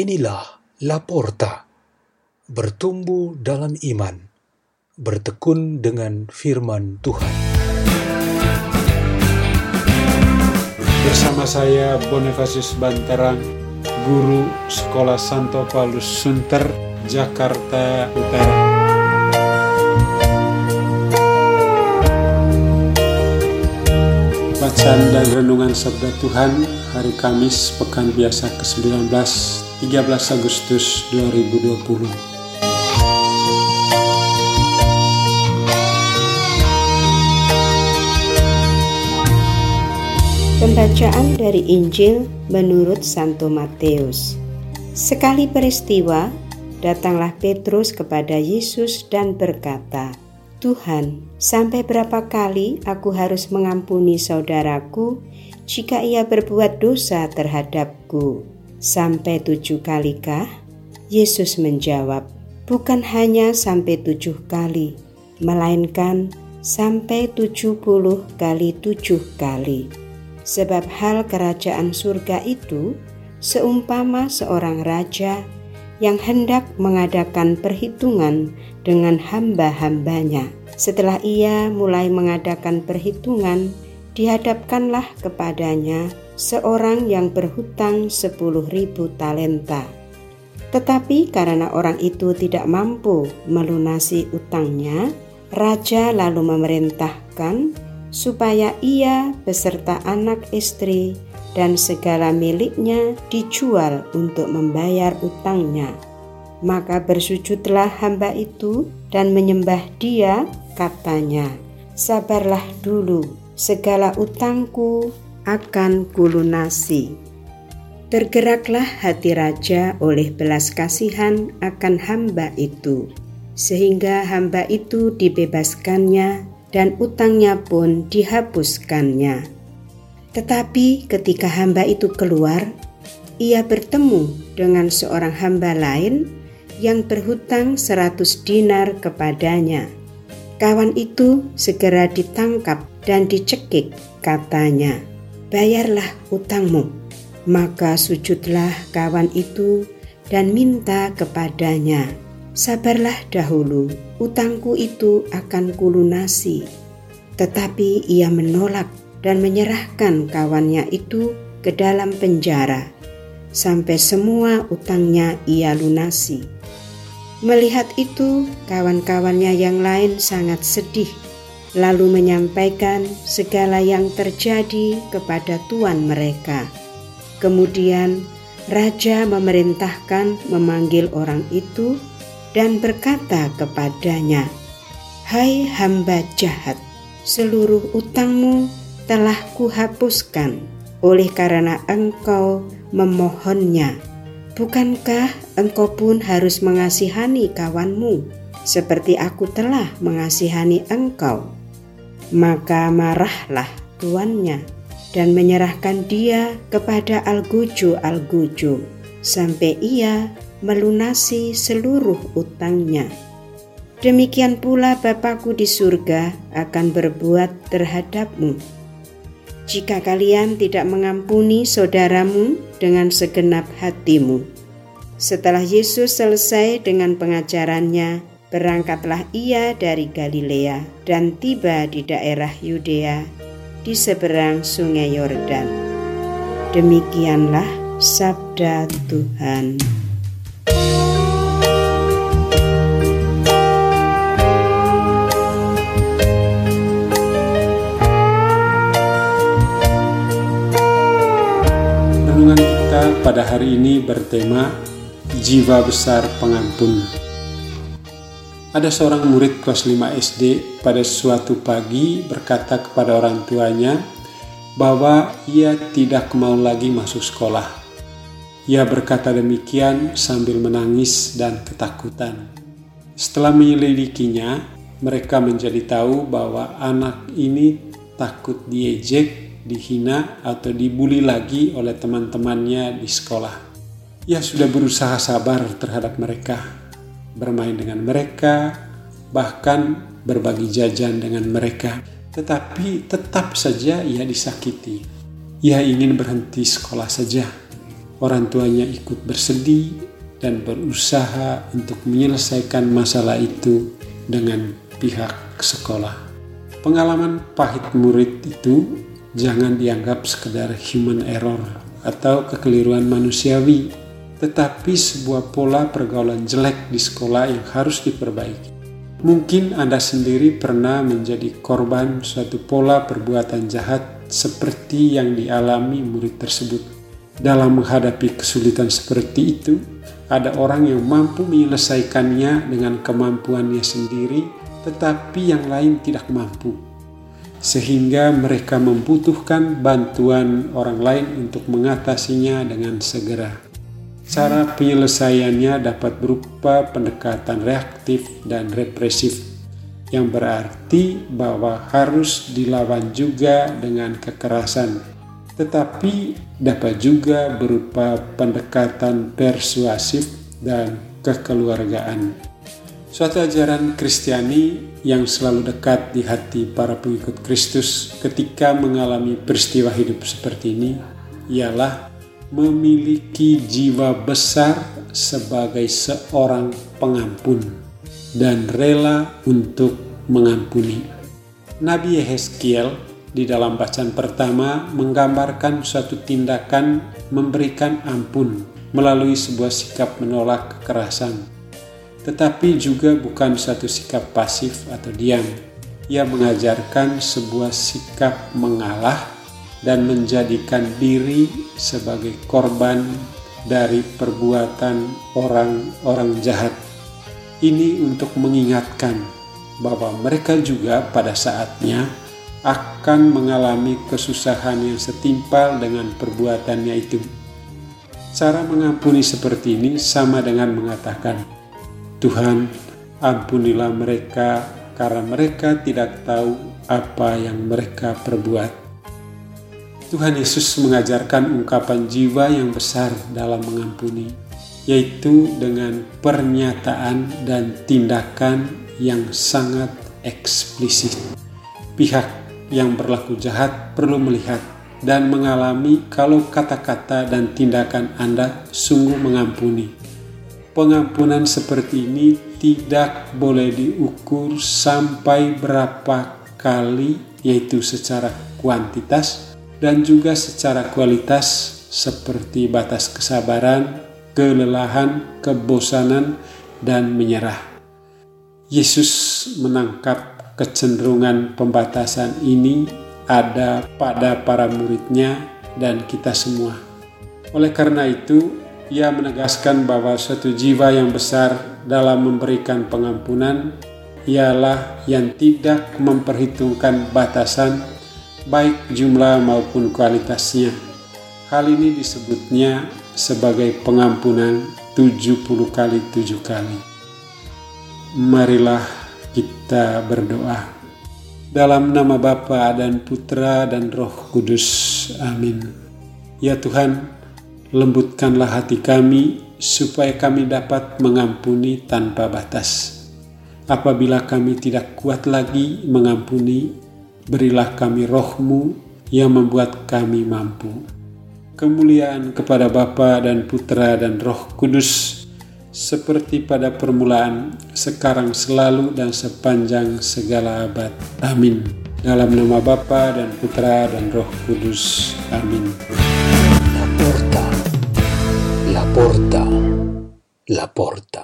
Inilah Laporta, bertumbuh dalam iman, bertekun dengan firman Tuhan. Bersama saya Bonifacius Banterang, guru Sekolah Santo Paulus Sunter, Jakarta Utara. Bacaan dan Renungan Sabda Tuhan hari Kamis Pekan Biasa ke-19 13 Agustus 2020 Pembacaan dari Injil menurut Santo Matius. Sekali peristiwa, datanglah Petrus kepada Yesus dan berkata, Tuhan, sampai berapa kali aku harus mengampuni saudaraku jika ia berbuat dosa terhadapku? Sampai tujuh kalikah? Yesus menjawab, bukan hanya sampai tujuh kali, melainkan sampai tujuh puluh kali tujuh kali. Sebab hal kerajaan surga itu seumpama seorang raja yang hendak mengadakan perhitungan dengan hamba-hambanya. Setelah ia mulai mengadakan perhitungan, dihadapkanlah kepadanya seorang yang berhutang sepuluh ribu talenta. Tetapi karena orang itu tidak mampu melunasi utangnya, raja lalu memerintahkan supaya ia beserta anak istri dan segala miliknya dijual untuk membayar utangnya. Maka bersujudlah hamba itu dan menyembah dia, katanya, Sabarlah dulu, segala utangku akan kulunasi. Tergeraklah hati raja oleh belas kasihan akan hamba itu, sehingga hamba itu dibebaskannya dan utangnya pun dihapuskannya. Tetapi ketika hamba itu keluar, ia bertemu dengan seorang hamba lain yang berhutang seratus dinar kepadanya. Kawan itu segera ditangkap dan dicekik, katanya, "Bayarlah utangmu." Maka sujudlah kawan itu dan minta kepadanya, "Sabarlah dahulu, utangku itu akan kulunasi." Tetapi ia menolak dan menyerahkan kawannya itu ke dalam penjara sampai semua utangnya ia lunasi. Melihat itu, kawan-kawannya yang lain sangat sedih, lalu menyampaikan segala yang terjadi kepada tuan mereka. Kemudian raja memerintahkan memanggil orang itu dan berkata kepadanya, "Hai hamba jahat, seluruh utangmu telah kuhapuskan oleh karena engkau memohonnya. Bukankah engkau pun harus mengasihani kawanmu seperti aku telah mengasihani engkau? Maka marahlah tuannya dan menyerahkan dia kepada Algojo-Algojo sampai ia melunasi seluruh utangnya. Demikian pula Bapakku di surga akan berbuat terhadapmu jika kalian tidak mengampuni saudaramu dengan segenap hatimu. Setelah Yesus selesai dengan pengajarannya, berangkatlah ia dari Galilea dan tiba di daerah Yudea di seberang sungai Yordan. Demikianlah sabda Tuhan. Renungan kita pada hari ini bertema Jiwa Besar Pengampun. Ada seorang murid kelas 5 SD pada suatu pagi berkata kepada orang tuanya bahwa ia tidak mau lagi masuk sekolah. Ia berkata demikian sambil menangis dan ketakutan. Setelah menyelidikinya, mereka menjadi tahu bahwa anak ini takut diejek dihina atau dibully lagi oleh teman-temannya di sekolah. Ia sudah berusaha sabar terhadap mereka, bermain dengan mereka, bahkan berbagi jajan dengan mereka, tetapi tetap saja ia disakiti. Ia ingin berhenti sekolah saja. orang tuanya ikut bersedih dan berusaha untuk menyelesaikan masalah itu dengan pihak sekolah. Pengalaman pahit murid itu jangan dianggap sekedar human error atau kekeliruan manusiawi, tetapi sebuah pola pergaulan jelek di sekolah yang harus diperbaiki. Mungkin Anda sendiri pernah menjadi korban suatu pola perbuatan jahat seperti yang dialami murid tersebut. Dalam menghadapi kesulitan seperti itu, ada orang yang mampu menyelesaikannya dengan kemampuannya sendiri, tetapi yang lain tidak mampu, sehingga mereka membutuhkan bantuan orang lain untuk mengatasinya dengan segera. Cara penyelesaiannya dapat berupa pendekatan reaktif dan represif, yang berarti bahwa harus dilawan juga dengan kekerasan, tetapi dapat juga berupa pendekatan persuasif dan kekeluargaan. Suatu ajaran Kristiani yang selalu dekat di hati para pengikut Kristus ketika mengalami peristiwa hidup seperti ini ialah memiliki jiwa besar sebagai seorang pengampun dan rela untuk mengampuni. Nabi Yehezkiel di dalam bacaan pertama menggambarkan suatu tindakan memberikan ampun melalui sebuah sikap menolak kekerasan. Tetapi juga bukan satu sikap pasif atau diam. Ia mengajarkan sebuah sikap mengalah dan menjadikan diri sebagai korban dari perbuatan orang-orang jahat. Ini untuk mengingatkan bahwa mereka juga pada saatnya akan mengalami kesusahan yang setimpal dengan perbuatannya itu. Cara mengampuni seperti ini sama dengan mengatakan, "Tuhan, ampunilah mereka karena mereka tidak tahu apa yang mereka perbuat." Tuhan Yesus mengajarkan ungkapan jiwa yang besar dalam mengampuni, yaitu dengan pernyataan dan tindakan yang sangat eksplisit. Pihak yang berlaku jahat perlu melihat dan mengalami kalau kata-kata dan tindakan Anda sungguh mengampuni. Pengampunan seperti ini tidak boleh diukur sampai berapa kali, yaitu secara kuantitas dan juga secara kualitas seperti batas kesabaran, kelelahan, kebosanan, dan menyerah. Yesus menangkap kecenderungan pembatasan ini ada pada para muridnya dan kita semua. Oleh karena itu, ia menegaskan bahwa suatu jiwa yang besar dalam memberikan pengampunan ialah yang tidak memperhitungkan batasan baik jumlah maupun kualitasnya. Hal ini disebutnya sebagai pengampunan 70 kali 7 kali. Marilah kita berdoa. Dalam nama Bapa dan Putra dan Roh Kudus. Amin. Ya Tuhan, lembutkanlah hati kami supaya kami dapat mengampuni tanpa batas. Apabila kami tidak kuat lagi mengampuni, berilah kami rohmu yang membuat kami mampu. Kemuliaan kepada Bapa dan Putra dan Roh Kudus, seperti pada permulaan, sekarang selalu dan sepanjang segala abad. Amin. Dalam nama Bapa dan Putra dan Roh Kudus. Amin. La porta, la porta, la porta.